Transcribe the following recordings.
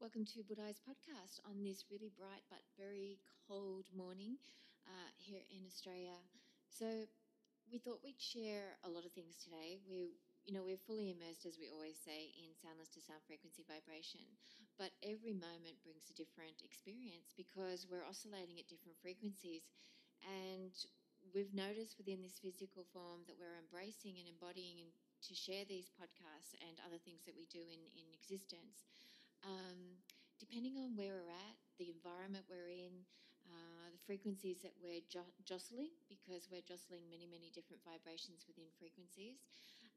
Welcome to Buddhi's podcast on this really bright but very cold morning uh, here in Australia. So, we thought we'd share a lot of things today. We, you know, we're fully immersed, as we always say, in soundless to sound frequency vibration, but every moment brings a different experience because we're oscillating at different frequencies, and we've noticed within this physical form that we're embracing and embodying and to share these podcasts and other things that we do in, in existence. Um, depending on where we're at, the environment we're in, uh, the frequencies that we're jo- jostling, because we're jostling many, many different vibrations within frequencies,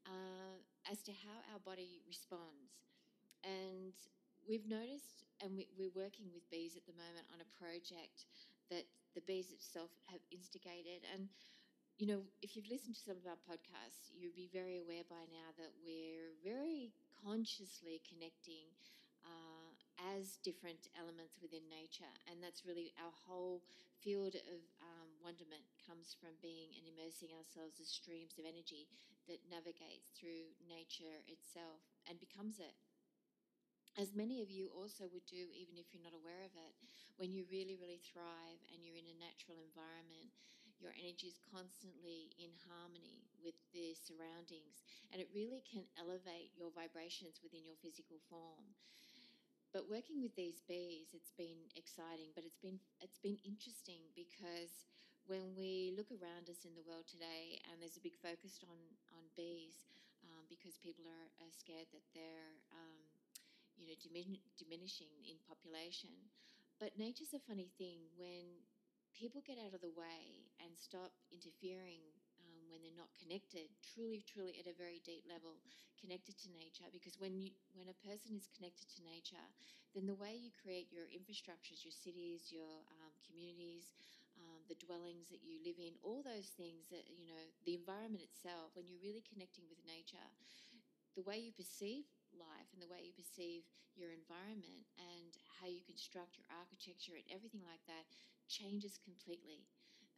uh, as to how our body responds. And we've noticed, and we, are working with bees at the moment on a project that the bees itself have instigated. And you know, if you've listened to some of our podcasts, you'll be very aware by now that we're very consciously connecting uh, as different elements within nature. And that's really our whole field of um, wonderment comes from being and immersing ourselves as streams of energy that navigates through nature itself and becomes it as many of you also would do, even if you're not aware of it, when you really, really thrive and you're in a natural environment, your energy is constantly in harmony with the surroundings, and it really can elevate your vibrations within your physical form. But working with these bees, it's been exciting, but it's been it's been interesting because when we look around us in the world today, and there's a big focus on on bees, um, because people are, are, scared that they're um, you know, dimin- diminishing in population. But nature's a funny thing when people get out of the way and stop interfering when they're not connected, truly, truly at a very deep level, connected to nature. Because when you, when a person is connected to nature, then the way you create your infrastructures, your cities, your um, communities, um, the dwellings that you live in, all those things that you know, the environment itself. When you're really connecting with nature, the way you perceive life and the way you perceive your environment and how you construct your architecture and everything like that changes completely.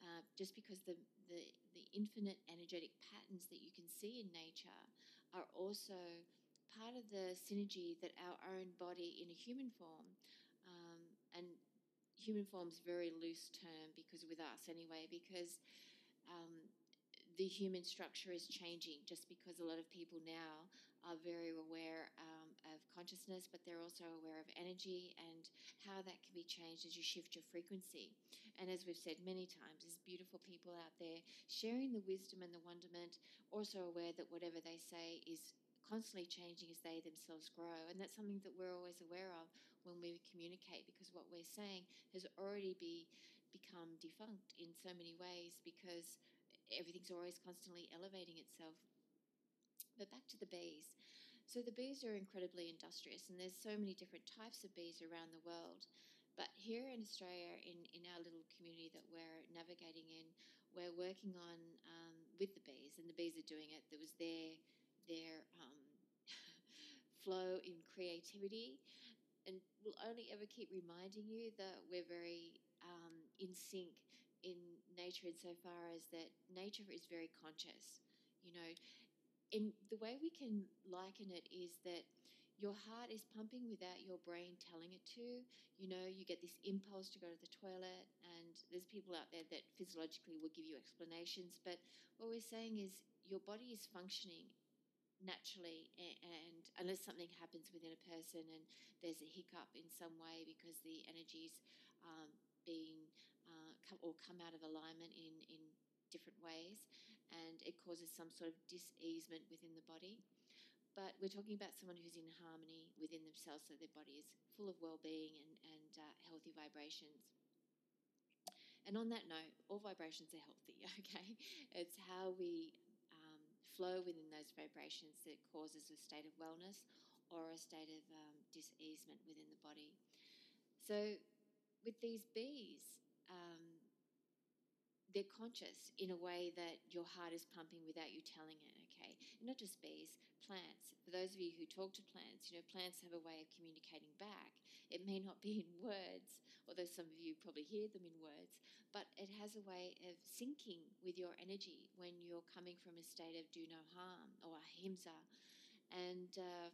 Uh, just because the, the, the infinite energetic patterns that you can see in nature are also part of the synergy that our own body in a human form um, and human form form's very loose term because with us anyway because um, the human structure is changing just because a lot of people now are very aware um, consciousness, but they're also aware of energy and how that can be changed as you shift your frequency. And as we've said many times, there's beautiful people out there sharing the wisdom and the wonderment, also aware that whatever they say is constantly changing as they themselves grow. And that's something that we're always aware of when we communicate because what we're saying has already be, become defunct in so many ways because everything's always constantly elevating itself. But back to the bees. So the bees are incredibly industrious, and there's so many different types of bees around the world. But here in Australia, in, in our little community that we're navigating in, we're working on um, with the bees, and the bees are doing it. There was their their um, flow in creativity, and we'll only ever keep reminding you that we're very um, in sync in nature insofar as that nature is very conscious. You know, in the way we can liken it is that your heart is pumping without your brain telling it to. You know, you get this impulse to go to the toilet, and there's people out there that physiologically will give you explanations. But what we're saying is your body is functioning naturally and unless something happens within a person and there's a hiccup in some way because the energies um, been uh, come, or come out of alignment in, in different ways and it causes some sort of diseasement within the body. But we're talking about someone who's in harmony within themselves, so their body is full of well being and, and uh, healthy vibrations. And on that note, all vibrations are healthy, okay? It's how we um, flow within those vibrations that causes a state of wellness or a state of um, diseasement within the body. So with these bees, um, they're conscious in a way that your heart is pumping without you telling it, okay? And not just bees, plants. For those of you who talk to plants, you know, plants have a way of communicating back. It may not be in words, although some of you probably hear them in words, but it has a way of syncing with your energy when you're coming from a state of do no harm or ahimsa. And uh,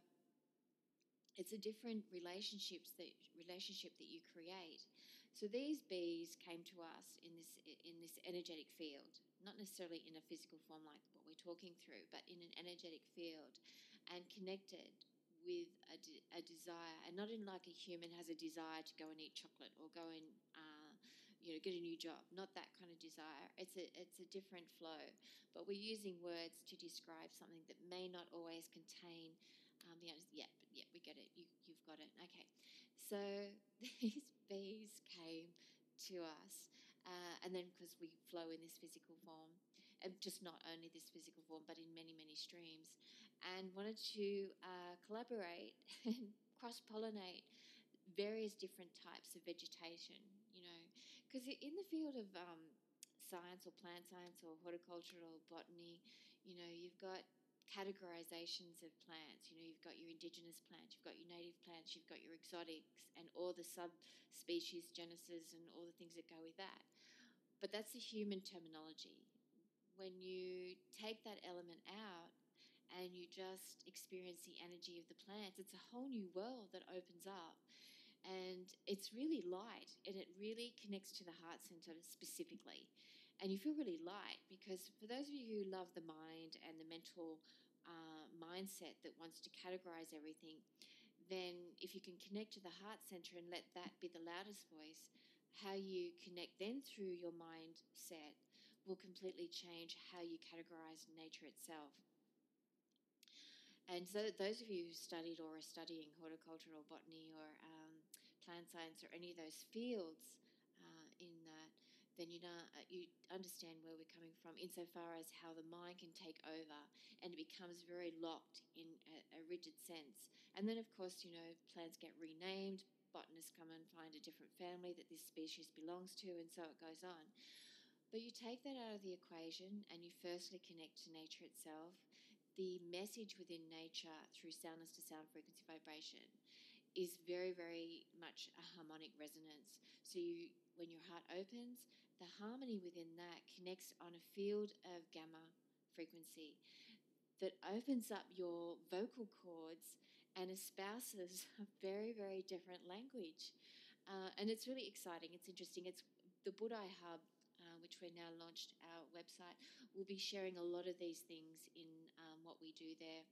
it's a different relationships that relationship that you create. So these bees came to us in this in this energetic field, not necessarily in a physical form like what we're talking through, but in an energetic field, and connected with a, de- a desire, and not in like a human has a desire to go and eat chocolate or go and uh, you know get a new job. Not that kind of desire. It's a it's a different flow, but we're using words to describe something that may not always contain um, the answer. Yeah, but yeah, we get it. You you've got it. Okay, so these bees came to us, uh, and then because we flow in this physical form, and just not only this physical form, but in many many streams, and wanted to uh, collaborate and cross pollinate various different types of vegetation. You know, because in the field of um, science or plant science or horticultural botany, you know, you've got categorizations of plants. You know, you've got your indigenous plants, you've got your native plants, you've got your exotics, and all the subspecies, genuses, and all the things that go with that. But that's the human terminology. When you take that element out and you just experience the energy of the plants, it's a whole new world that opens up. And it's really light and it really connects to the heart center specifically and you feel really light because for those of you who love the mind and the mental uh, mindset that wants to categorize everything, then if you can connect to the heart center and let that be the loudest voice, how you connect then through your mindset will completely change how you categorize nature itself. And so, those of you who studied or are studying horticulture or botany or um, plant science or any of those fields then you know uh, you understand where we're coming from insofar as how the mind can take over and it becomes very locked in a, a rigid sense. And then, of course, you know, plants get renamed, botanists come and find a different family that this species belongs to, and so it goes on. But you take that out of the equation and you firstly connect to nature itself. The message within nature through soundness to sound frequency vibration is very, very much a harmonic resonance. So you when your heart opens, the harmony within that connects on a field of gamma frequency that opens up your vocal cords and espouses a very, very different language. Uh, and it's really exciting. It's interesting. It's the Buddhi Hub, uh, which we're now launched our website, We'll be sharing a lot of these things in um, what we do there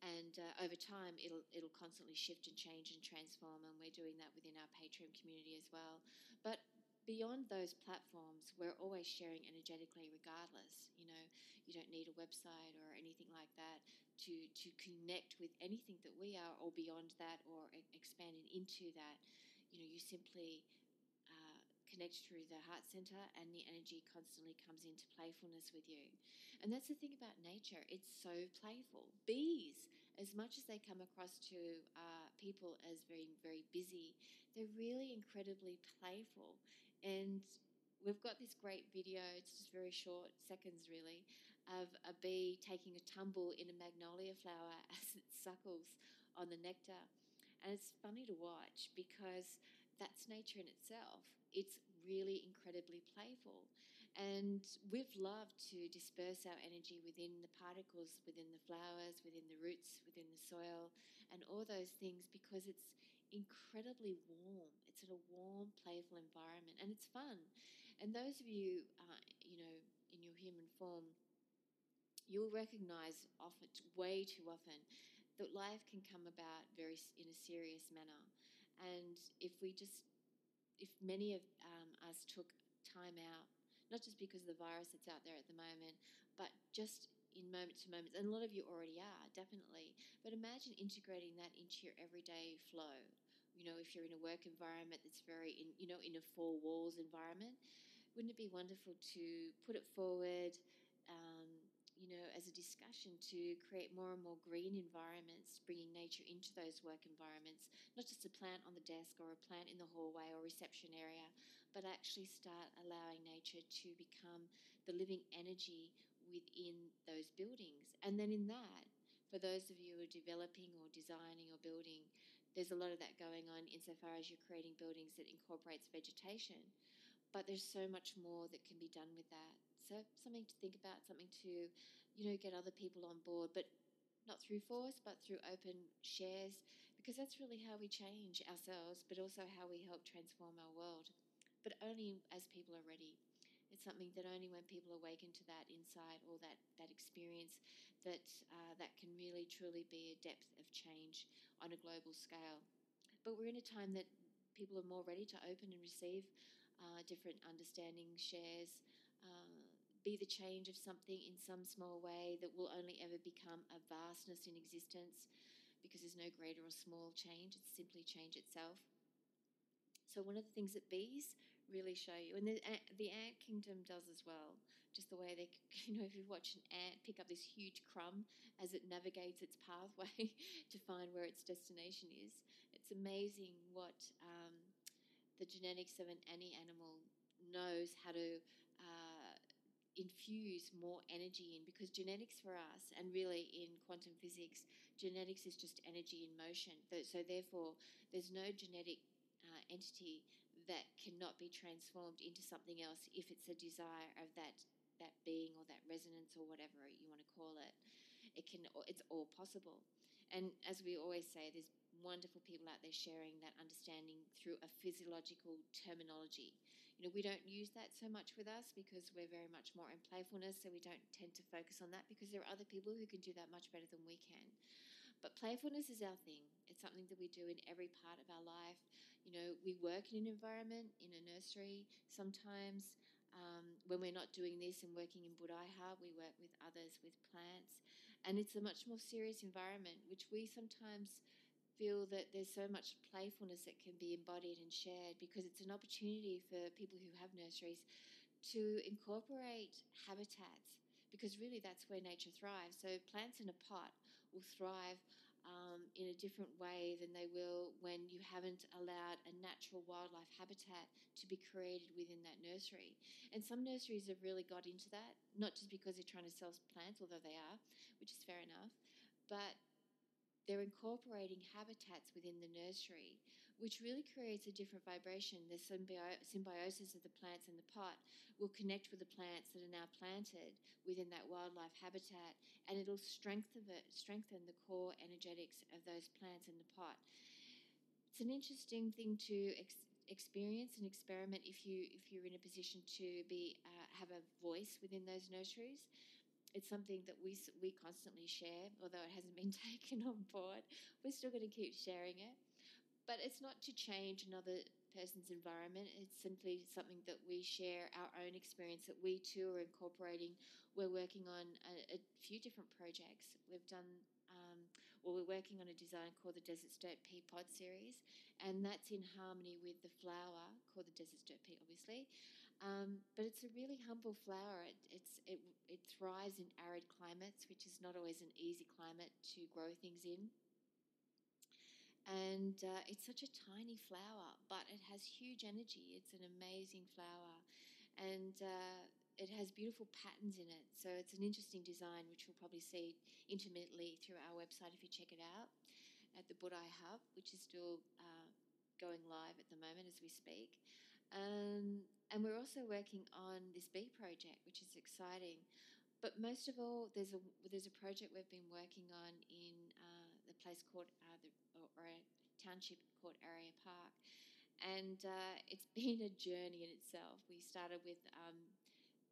and uh, over time it'll it'll constantly shift and change and transform and we're doing that within our patreon community as well but beyond those platforms we're always sharing energetically regardless you know you don't need a website or anything like that to to connect with anything that we are or beyond that or expanding into that you know you simply connect through the heart center and the energy constantly comes into playfulness with you. And that's the thing about nature, it's so playful. Bees, as much as they come across to uh, people as very, very busy, they're really incredibly playful. And we've got this great video, it's just very short, seconds really, of a bee taking a tumble in a magnolia flower as it suckles on the nectar. And it's funny to watch because that's nature in itself. It's really incredibly playful. And we've loved to disperse our energy within the particles, within the flowers, within the roots, within the soil, and all those things because it's incredibly warm. It's in a warm, playful environment, and it's fun. And those of you, uh, you know, in your human form, you'll recognize often, way too often, that life can come about very in a serious manner. And if we just, if many of um, us took time out, not just because of the virus that's out there at the moment, but just in moment to moment, and a lot of you already are, definitely. But imagine integrating that into your everyday flow. You know, if you're in a work environment that's very, in, you know, in a four walls environment, wouldn't it be wonderful to put it forward, um, you know, as a discussion to create more and more green environments, bringing nature into those work environments, not just a plant on the desk or a plant in the hallway or reception area, but actually start allowing nature to become the living energy within those buildings. And then in that, for those of you who are developing or designing or building, there's a lot of that going on insofar as you're creating buildings that incorporates vegetation. But there's so much more that can be done with that. So something to think about, something to, you know, get other people on board, but not through force, but through open shares, because that's really how we change ourselves, but also how we help transform our world. But only as people are ready. It's something that only when people awaken to that insight or that, that experience that uh, that can really truly be a depth of change on a global scale. But we're in a time that people are more ready to open and receive uh, different understanding shares, uh, be the change of something in some small way that will only ever become a vastness in existence because there's no greater or small change, it's simply change itself. So, one of the things that bees really show you, and the, the ant kingdom does as well, just the way they, you know, if you watch an ant pick up this huge crumb as it navigates its pathway to find where its destination is, it's amazing what um, the genetics of an, any animal knows how to uh, infuse more energy in. Because genetics for us and really in quantum physics genetics is just energy in motion. So therefore there's no genetic uh, entity that cannot be transformed into something else if it's a desire of that that being or that resonance or whatever you want to call it it can it's all possible and as we always say there's wonderful people out there sharing that understanding through a physiological terminology you know, we don't use that so much with us because we're very much more in playfulness, so we don't tend to focus on that because there are other people who can do that much better than we can. But playfulness is our thing. It's something that we do in every part of our life. You know, we work in an environment, in a nursery. Sometimes um, when we're not doing this and working in Buddhi Hub, we work with others, with plants. And it's a much more serious environment, which we sometimes feel that there's so much playfulness that can be embodied and shared because it's an opportunity for people who have nurseries to incorporate habitats because really that's where nature thrives. So plants in a pot will thrive um, in a different way than they will when you haven't allowed a natural wildlife habitat to be created within that nursery. And some nurseries have really got into that, not just because they're trying to sell plants, although they are, which is fair enough, but they're incorporating habitats within the nursery, which really creates a different vibration. The symbio- symbiosis of the plants in the pot will connect with the plants that are now planted within that wildlife habitat, and it'll strengthen the, strengthen the core energetics of those plants in the pot. It's an interesting thing to ex- experience and experiment if you if you're in a position to be uh, have a voice within those nurseries it's something that we we constantly share, although it hasn't been taken on board. We're still going to keep sharing it, but it's not to change another person's environment. It's simply something that we share our own experience that we too are incorporating. We're working on a, a few different projects. We've done. Um, well, we're working on a design called the Desert Sturt Pea Pod series, and that's in harmony with the flower called the Desert Sturt Pea, obviously, um, but it's a really humble flower. It, it, it thrives in arid climates, which is not always an easy climate to grow things in. And uh, it's such a tiny flower, but it has huge energy. It's an amazing flower. And uh, it has beautiful patterns in it. So it's an interesting design, which you'll probably see intermittently through our website if you check it out at the Buddhi Hub, which is still uh, going live at the moment as we speak. Um, and we're also working on this bee project, which is exciting. But most of all, there's a there's a project we've been working on in uh, the place called uh, the a township called Area Park, and uh, it's been a journey in itself. We started with um,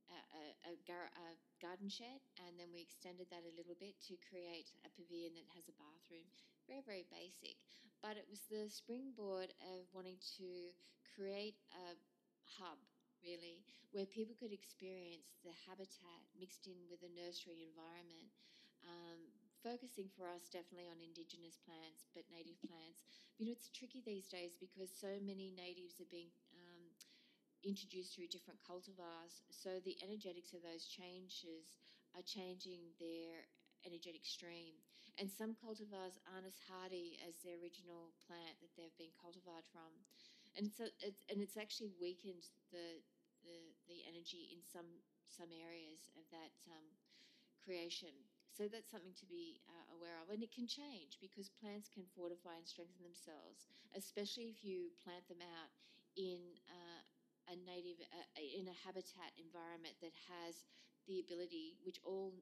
a, a, gar- a, garden shed, and then we extended that a little bit to create a pavilion that has a bathroom. Very, very basic. But it was the springboard of wanting to create a hub, really, where people could experience the habitat mixed in with a nursery environment. Um, focusing for us definitely on indigenous plants, but native plants. You know, it's tricky these days because so many natives are being um, introduced through different cultivars. So the energetics of those changes are changing their energetic stream. And some cultivars aren't as hardy as the original plant that they've been cultivated from. And so it's, and it's actually weakened the, the, the energy in some, some areas of that um, creation. So that's something to be uh, aware of. And it can change because plants can fortify and strengthen themselves, especially if you plant them out in uh, a native, uh, in a habitat environment that has the ability, which all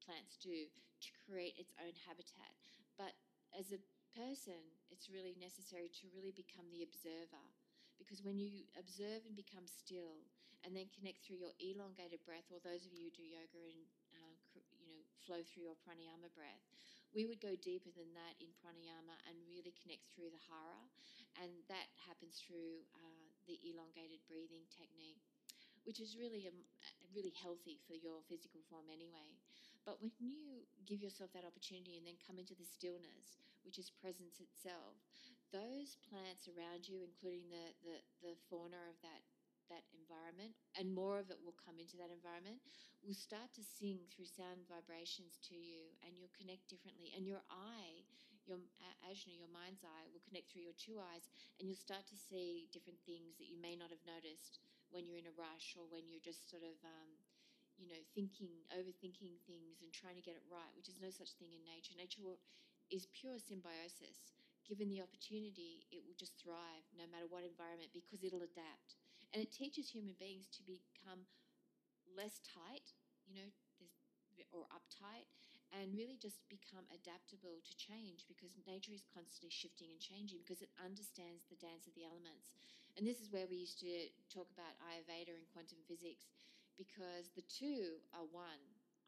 plants do to create its own habitat. But as a person, it's really necessary to really become the observer. Because when you observe and become still, and then connect through your elongated breath, or those of you who do yoga and you know flow through your pranayama breath, we would go deeper than that in pranayama and really connect through the hara, and that happens through uh, the elongated breathing technique which is really um, really healthy for your physical form anyway. But when you give yourself that opportunity and then come into the stillness, which is presence itself, those plants around you, including the, the, the fauna of that that environment, and more of it will come into that environment, will start to sing through sound vibrations to you, and you'll connect differently. And your eye, your ajna, your mind's eye, will connect through your two eyes, and you'll start to see different things that you may not have noticed when you're in a rush or when you're just sort of, um, you know, thinking, overthinking things and trying to get it right, which is no such thing in nature. Nature is pure symbiosis. Given the opportunity, it will just thrive no matter what environment because it'll adapt. And it teaches human beings to become less tight, you know, or uptight, and really just become adaptable to change because nature is constantly shifting and changing because it understands the dance of the elements. And this is where we used to talk about Ayurveda and quantum physics because the two are one.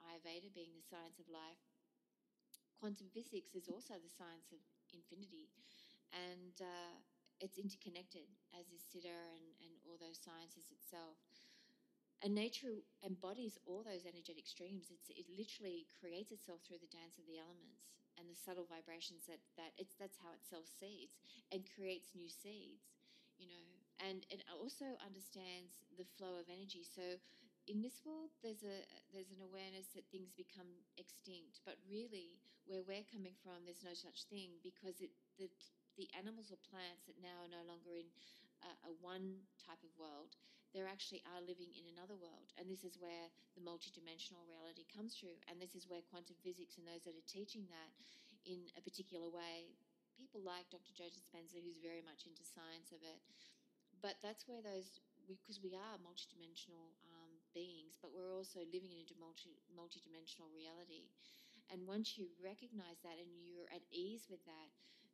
Ayurveda being the science of life, quantum physics is also the science of infinity. And uh, it's interconnected, as is Siddha and, and all those sciences itself. And nature embodies all those energetic streams. It's, it literally creates itself through the dance of the elements and the subtle vibrations that, that it's, that's how it self seeds and creates new seeds you know, and it also understands the flow of energy. So in this world, there's a there's an awareness that things become extinct, but really, where we're coming from, there's no such thing because it the the animals or plants that now are no longer in a, a one type of world, they actually are living in another world, and this is where the multidimensional reality comes through, and this is where quantum physics and those that are teaching that in a particular way people like Dr. Joe Dispenza, who's very much into science of it. But that's where those, because we, we, are multidimensional um, beings, but we're also living in a multi, multidimensional reality. And once you recognize that and you're at ease with that,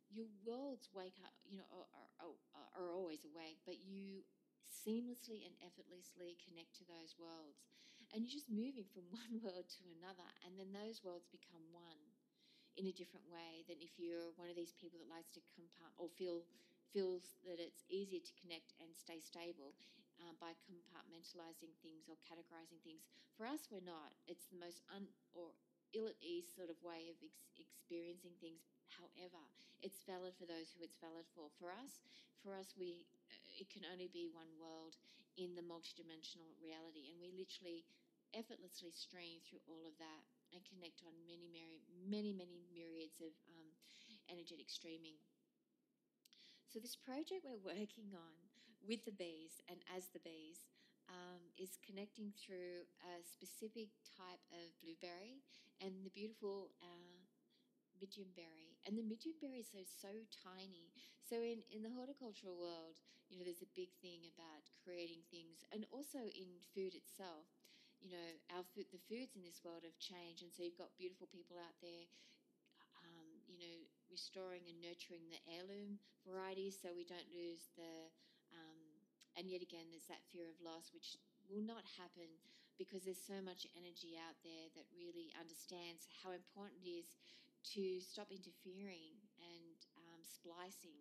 your worlds wake up, you know, are, are, are always awake, but you seamlessly and effortlessly connect to those worlds. And you're just moving from one world to another, and then those worlds become one in a different way than if you're one of these people that likes to compart or feel feels that it's easier to connect and stay stable uh, by compartmentalizing things or categorizing things. For us, we're not. It's the most un or ill at ease sort of way of ex- experiencing things. However, it's valid for those who it's valid for. For us, for us, we uh, it can only be one world in the multidimensional reality, and we literally effortlessly stream through all of that and connect on many, many, many, many myriads of um, energetic streaming. So, this project we're working on with the bees and as the bees um, is connecting through a specific type of blueberry and the beautiful uh, berry. And the berry is so, so tiny. So, in, in the horticultural world, you know, there's a big thing about creating things, and also in food itself you know, our food, the foods in this world have changed, and so you've got beautiful people out there, um, you know, restoring and nurturing the heirloom varieties, so we don't lose the. Um, and yet again, there's that fear of loss, which will not happen because there's so much energy out there that really understands how important it is to stop interfering and um, splicing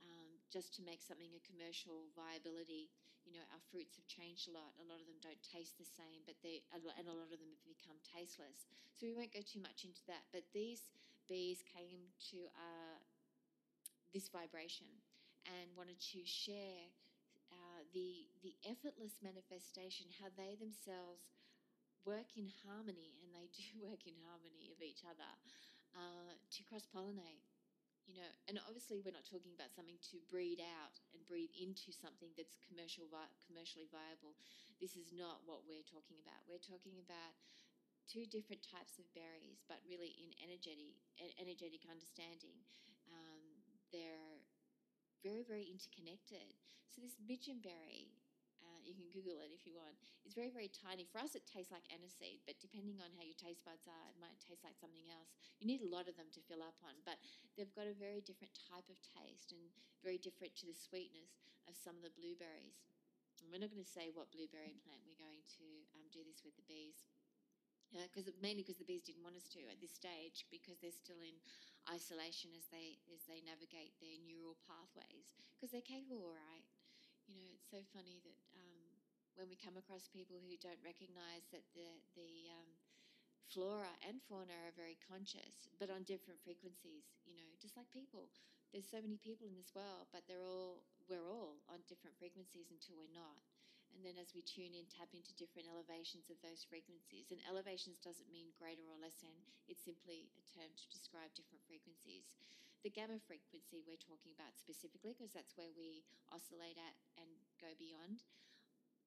um, just to make something a commercial viability you know, our fruits have changed a lot. A lot of them don't taste the same, but they and a lot of them have become tasteless. So we won't go too much into that. But these bees came to uh, this vibration and wanted to share uh, the the effortless manifestation, how they themselves work in harmony, and they do work in harmony of each other uh, to cross pollinate you know, and obviously we're not talking about something to breed out and breed into something that's commercial vi- commercially viable. This is not what we're talking about. We're talking about two different types of berries, but really in energetic energetic understanding. Um, they're very very interconnected. So this midgen berry uh, you can Google it if you want. It's very, very tiny. For us, it tastes like aniseed, but depending on how your taste buds are, it might taste like something else. You need a lot of them to fill up on, but they've got a very different type of taste and very different to the sweetness of some of the blueberries. And we're not going to say what blueberry plant we're going to um, do this with the bees because uh, mainly because the bees didn't want us to at this stage because they're still in isolation as they as they navigate their neural pathways because they're capable, right? You know, it's so funny that when we come across people who don't recognise that the the um, flora and fauna are very conscious, but on different frequencies. You know, just like people. There's so many people in this world, but they're all we're all on different frequencies until we're not. And then as we tune in, tap into different elevations of those frequencies. And elevations doesn't mean greater or less than, it's simply a term to describe different frequencies. The gamma frequency we're talking about specifically, because that's where we oscillate at and go beyond.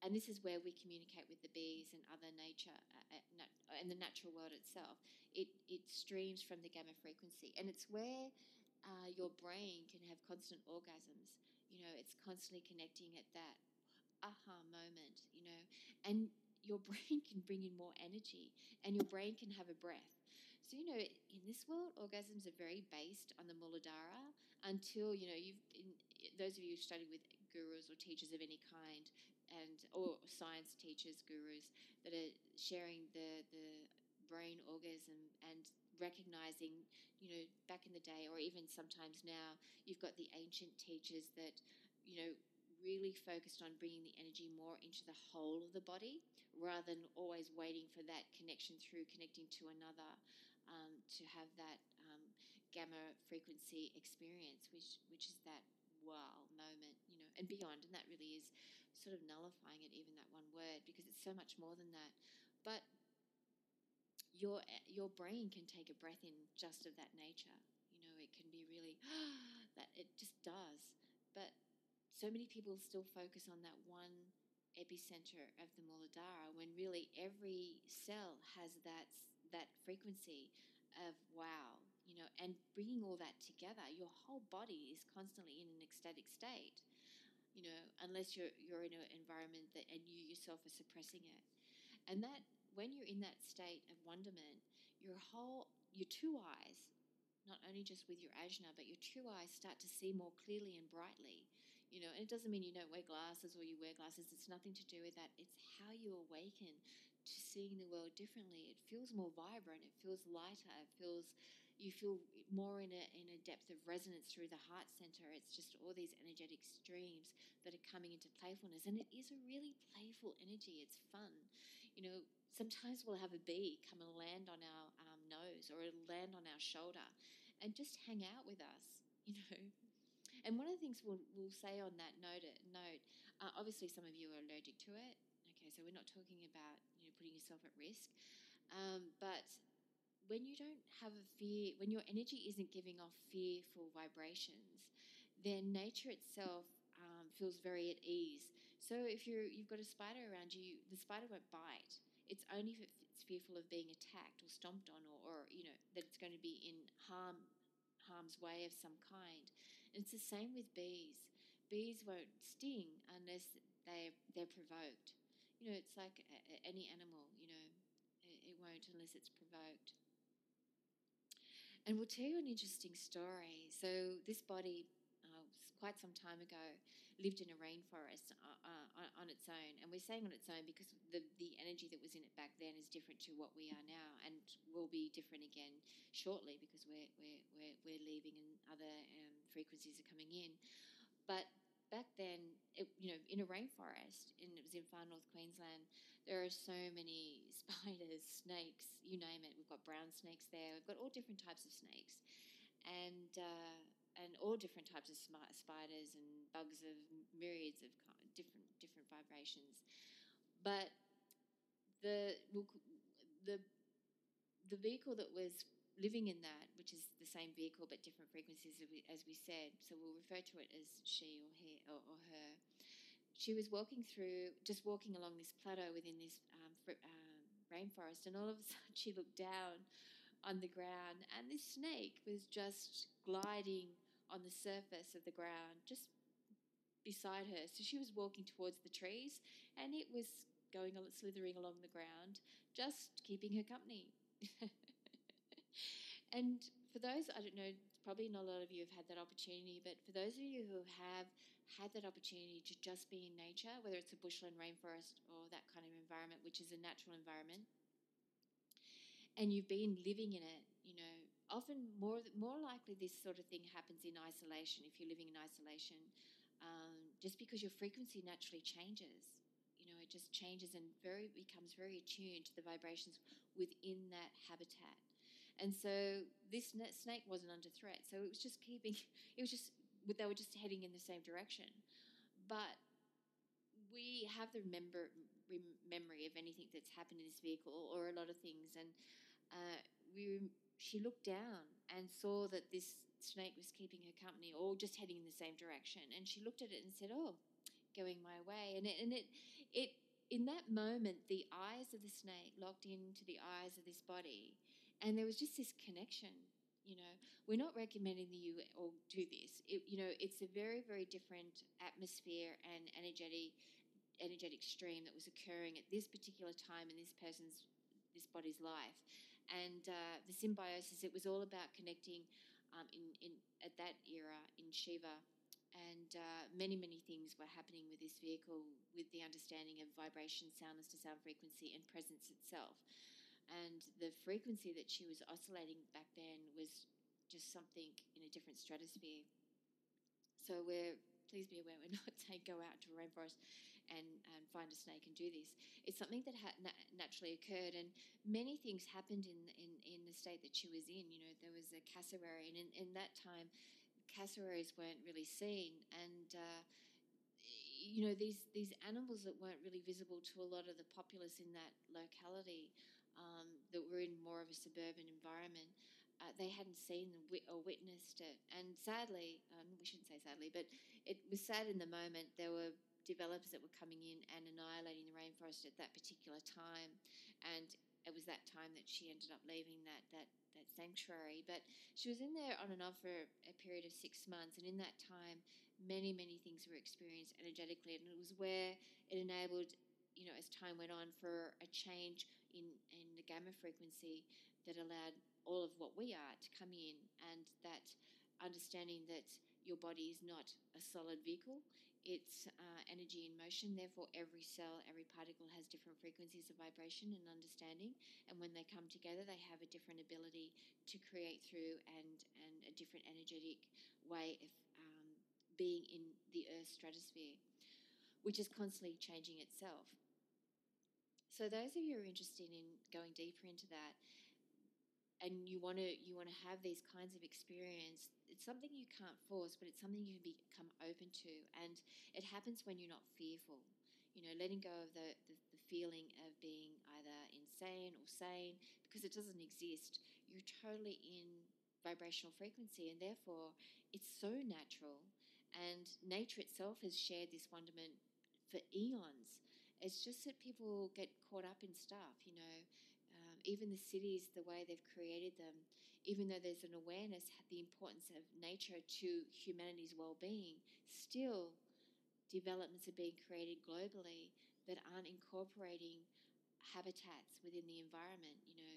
And this is where we communicate with the bees and other nature uh, uh and the natural world itself. It, it streams from the gamma frequency. And it's where uh, your brain can have constant orgasms. You know, it's constantly connecting at that aha moment, you know, and your brain can bring in more energy and your brain can have a breath. So, you know, in this world, orgasms are very based on the Muladhara until, you know, you've, those of you who study with gurus or teachers of any kind and, or science teachers, gurus that are sharing the, the brain orgasm and recognizing, you know, back in the day or even sometimes now, you've got the ancient teachers that, you know, really focused on bringing the energy more into the whole of the body rather than always waiting for that connection through connecting to another um, to have that um, gamma frequency experience, which which is that wow moment, and beyond. And that really is sort of nullifying it, even that one word, because it's so much more than that. But your your brain can take a breath in just of that nature. You know, it can be really that it just does. But so many people still focus on that one epicenter of the Muladhara when really every cell has that that frequency of wow, you know, and bringing all that together, your whole body is constantly in an ecstatic state, you know, unless you're you're in an environment that and you yourself are suppressing it, and that when you're in that state of wonderment, your whole your two eyes, not only just with your ajna, but your two eyes start to see more clearly and brightly you know, and it doesn't mean you don't wear glasses or you wear glasses. It's nothing to do with that. It's how you awaken to seeing the world differently. It feels more vibrant. It feels lighter. It feels you feel more in a in a depth of resonance through the heart center. It's just all these energetic streams that are coming into playfulness, and it is a really playful energy. It's fun, you know. Sometimes we'll have a bee come and land on our um, nose or land on our shoulder, and just hang out with us. You know, and one of the things we'll, we'll say on that note, note uh, obviously some of you are allergic to it. Okay, so we're not talking about you know putting yourself at risk, um, but when you don't have a fear, when your energy isn't giving off fearful vibrations, then nature itself um, feels very at ease. So if you're you've got a spider around you, the spider won't bite. It's only if it's fearful of being attacked or stomped on, or, or you know that it's going to be in harm harm's way of some kind. And it's the same with bees. Bees won't sting unless they they're provoked. You know, it's like a, a, any animal. You know, it, it won't unless it's provoked. And we'll tell you an interesting story. So this body quite some time ago lived in a rainforest uh, uh, on its own. And we're saying on its own because the, the energy that was in it back then is different to what we are now and will be different again shortly because we're, we're, we're, we're leaving and other um, frequencies are coming in. But back then, it, you know, in a rainforest, and it was in far north Queensland, there are so many spiders, snakes, you name it. We've got brown snakes there. We've got all different types of snakes, and uh, and all different types of spiders and bugs of myriads of different different vibrations. But the the the vehicle that was living in that, which is the same vehicle but different frequencies as we said, so we'll refer to it as she or he or, or her. She was walking through, just walking along this plateau within this um, fr- uh, rainforest, and all of a sudden she looked down on the ground, and this snake was just gliding on the surface of the ground, just beside her. So she was walking towards the trees, and it was going slithering along the ground, just keeping her company. and for those, I don't know, probably not a lot of you have had that opportunity, but for those of you who have had that opportunity to just be in nature, whether it's a bushland rainforest or that kind of environment, which is a natural environment, and you've been living in it, you know, often more more likely this sort of thing happens in isolation if you're living in isolation, um, just because your frequency naturally changes. You know, it just changes and very becomes very attuned to the vibrations within that habitat. And so this snake wasn't under threat. So it was just keeping, it was just, they were just heading in the same direction. But we have the remember, memory of anything that's happened in this vehicle or a lot of things. And uh, we, she looked down and saw that this snake was keeping her company or just heading in the same direction. And she looked at it and said, oh, going my way. And it, and it, it, in that moment, the eyes of the snake locked into the eyes of this body and there was just this connection you know we're not recommending that you all do this. It, you know it's a very very different atmosphere and energetic energetic stream that was occurring at this particular time in this person's this body's life. And uh, the symbiosis it was all about connecting um, in, in at that era in shiva. And uh, many many things were happening with this vehicle with the understanding of vibration soundness to sound frequency and presence itself and the frequency that she was oscillating back then was just something in a different stratosphere. So we're please be aware we're not saying go out to a rainforest and, and find a snake and do this. It's something that ha- na- naturally occurred, and many things happened in, in in the state that she was in. You know, there was a cassowary, and in, in that time, cassowaries weren't really seen, and uh, you know these these animals that weren't really visible to a lot of the populace in that locality um, that were in more of a suburban environment, uh, they hadn't seen or witnessed it. And sadly, um, we shouldn't say sadly, but it was sad in the moment. There were developers that were coming in and annihilating the rainforest at that particular time, and it was that time that she ended up leaving that that that sanctuary. But she was in there on and off for a period of six months, and in that time, many many things were experienced energetically, and it was where it enabled you know, as time went on, for a change in, in gamma frequency that allowed all of what we are to come in, and that understanding that your body is not a solid vehicle, it's uh, energy in motion. Therefore, every cell, every particle has different frequencies of vibration and understanding. And when they come together, they have a different ability to create through and, and a different energetic way of um, being in the Earth's stratosphere, which is constantly changing itself. So those of you who are interested in going deeper into that, and you want to you want to have these kinds of experience, it's something you can't force, but it's something you can become open to, and it happens when you're not fearful. You know, letting go of the, the, the feeling of being either insane or sane because it doesn't exist. You're totally in vibrational frequency, and therefore it's so natural. And nature itself has shared this wonderment for eons. It's just that people get caught up in stuff, you know. Um, even the cities, the way they've created them, even though there's an awareness the importance of nature to humanity's well-being, still developments are being created globally that aren't incorporating habitats within the environment. You know,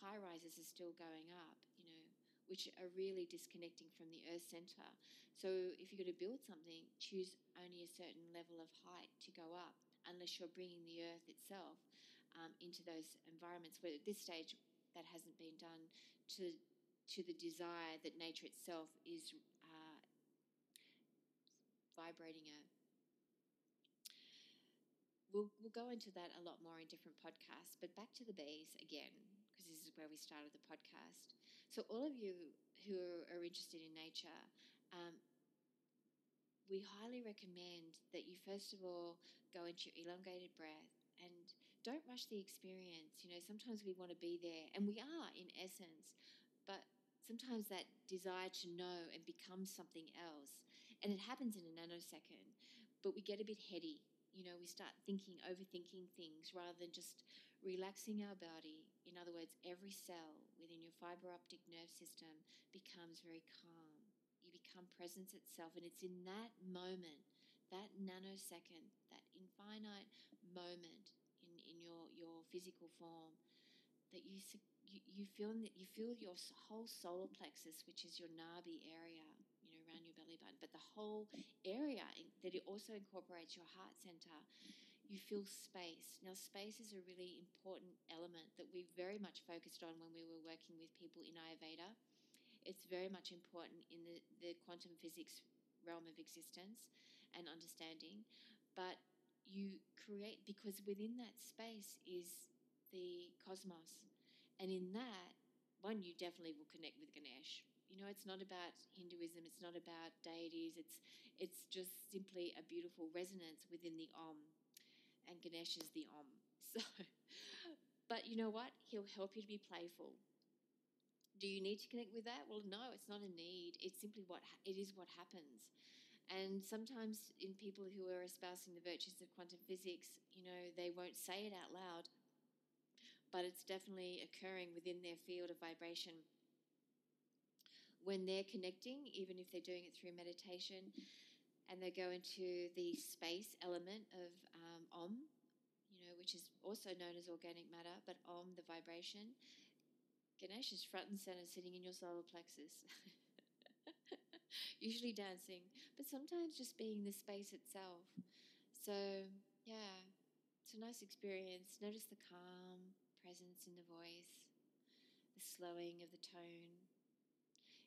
high rises are still going up. You know, which are really disconnecting from the earth center. So if you're going to build something, choose only a certain level of height to go up unless you're bringing the earth itself um, into those environments where at this stage that hasn't been done to to the desire that nature itself is uh, vibrating at. We'll, we'll go into that a lot more in different podcasts, but back to the bees again, because this is where we started the podcast. So, all of you who are interested in nature, um, we highly recommend that you first of all go into your elongated breath and don't rush the experience. You know, sometimes we want to be there, and we are in essence, but sometimes that desire to know and become something else, and it happens in a nanosecond, but we get a bit heady. You know, we start thinking, overthinking things rather than just relaxing our body. In other words, every cell within your fiber optic nerve system becomes very calm become presence itself. And it's in that moment that nanosecond, that infinite moment in, in your, your physical form, that you, you, you feel you feel your whole solar plexus, which is your nabi area, you know, around your belly button, but the whole area that it also incorporates your heart center you feel space. Now, space is a really important element that we very much focused on when we were working with people in Ayurveda. It's very much important in the, the quantum physics realm of existence and understanding. But you create, because within that space is the cosmos. And in that, one, you definitely will connect with Ganesh. You know, it's not about Hinduism, it's not about deities, it's, it's just simply a beautiful resonance within the Om and Ganesh is the Om. So, but you know what? He'll help you to be playful. Do you need to connect with that? Well, no, it's not a need. It's simply what it is. What happens. And sometimes in people who are espousing the virtues of quantum physics, you know, they won't say it out loud, but it's definitely occurring within their field of vibration. When they're connecting, even if they're doing it through meditation, and they go into the space element of um, Om, you know, which is also known as organic matter, but Om, the vibration. Ganesh is front and center, sitting in your solar plexus. Usually dancing, but sometimes just being the space itself. So, yeah, it's a nice experience. Notice the calm presence in the voice, the slowing of the tone.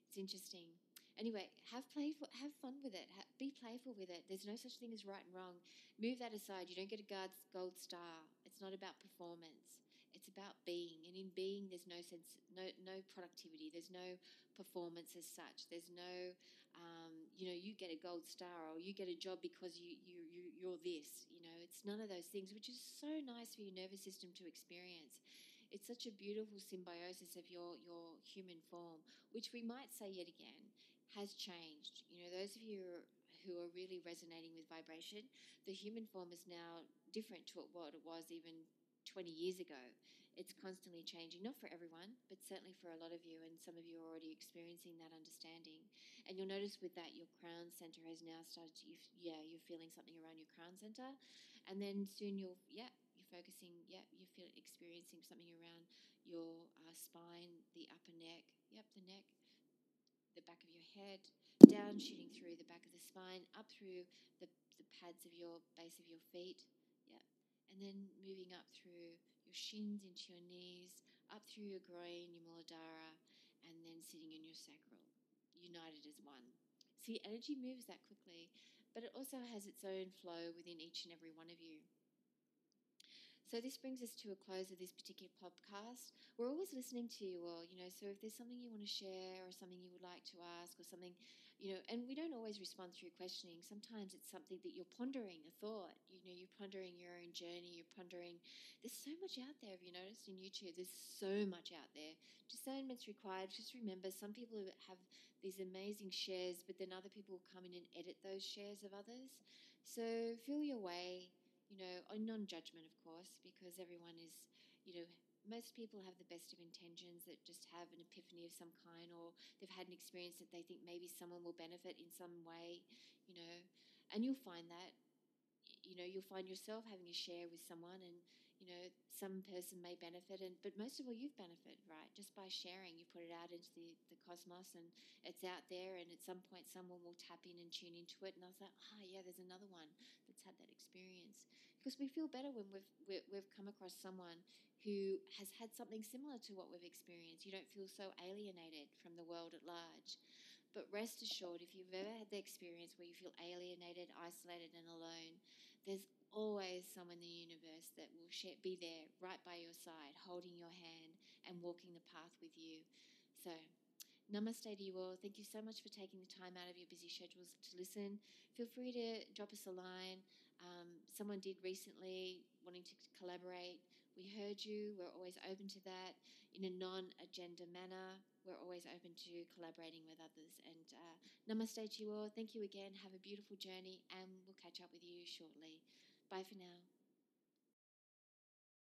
It's interesting. Anyway, have playful, have fun with it. Ha- be playful with it. There's no such thing as right and wrong. Move that aside. You don't get a gold star. It's not about performance. About being, and in being, there's no sense, no no productivity. There's no performance as such. There's no, um, you know, you get a gold star or you get a job because you you you you're this. You know, it's none of those things, which is so nice for your nervous system to experience it's such a beautiful symbiosis of your your human form, which we might say yet again has changed. You know, those of you who are really resonating with vibration, the human form is now different to what it was even 20 years ago. It's constantly changing, not for everyone, but certainly for a lot of you, and some of you are already experiencing that understanding. And you'll notice with that, your crown center has now started to, yeah, you're feeling something around your crown center. And then soon you'll, yeah, you're focusing, yeah, you feel experiencing something around your uh, spine, the upper neck, yep, the neck, the back of your head, down, shooting through the back of the spine, up through the, the pads of your base of your feet. Yeah. And then moving up through your shins into your knees, up through your groin, your muladhara, and then sitting in your sacral, united as one. See, energy moves that quickly, but it also has its own flow within each and every one of you. So this brings us to a close of this particular podcast. We're always listening to you all, you know, so if there's something you want to share or something you would like to ask or something, you know, and we don't always respond through questioning. Sometimes it's something that you're pondering, a thought, you know, you're pondering your own journey, you're pondering. There's so much out there, have you noticed in YouTube? There's so much out there. Discernment's required. Just remember, some people have these amazing shares, but then other people will come in and edit those shares of others. So feel your way you know, on non judgment, of course, because everyone is, you know, most people have the best of intentions that just have an epiphany of some kind or they've had an experience that they think maybe someone will benefit in some way, you know, and you'll find that, you know, you'll find yourself having a share with someone and, you know, some person may benefit, and but most of all, you've benefited, right? Just by sharing, you put it out into the, the cosmos, and it's out there. And at some point, someone will tap in and tune into it, and I was like, ah, oh, yeah, there's another one that's had that experience. Because we feel better when we've we've come across someone who has had something similar to what we've experienced. You don't feel so alienated from the world at large. But rest assured, if you've ever had the experience where you feel alienated, isolated, and alone, there's always someone in the universe that will share, be there right by your side, holding your hand and walking the path with you. So, namaste to you all. Thank you so much for taking the time out of your busy schedules to listen. Feel free to drop us a line. Um, someone did recently wanting to collaborate. We heard you. We're always open to that in a non agenda manner. We're always open to collaborating with others. And uh, namaste to you all. Thank you again. Have a beautiful journey, and we'll catch up with you shortly. Bye for now.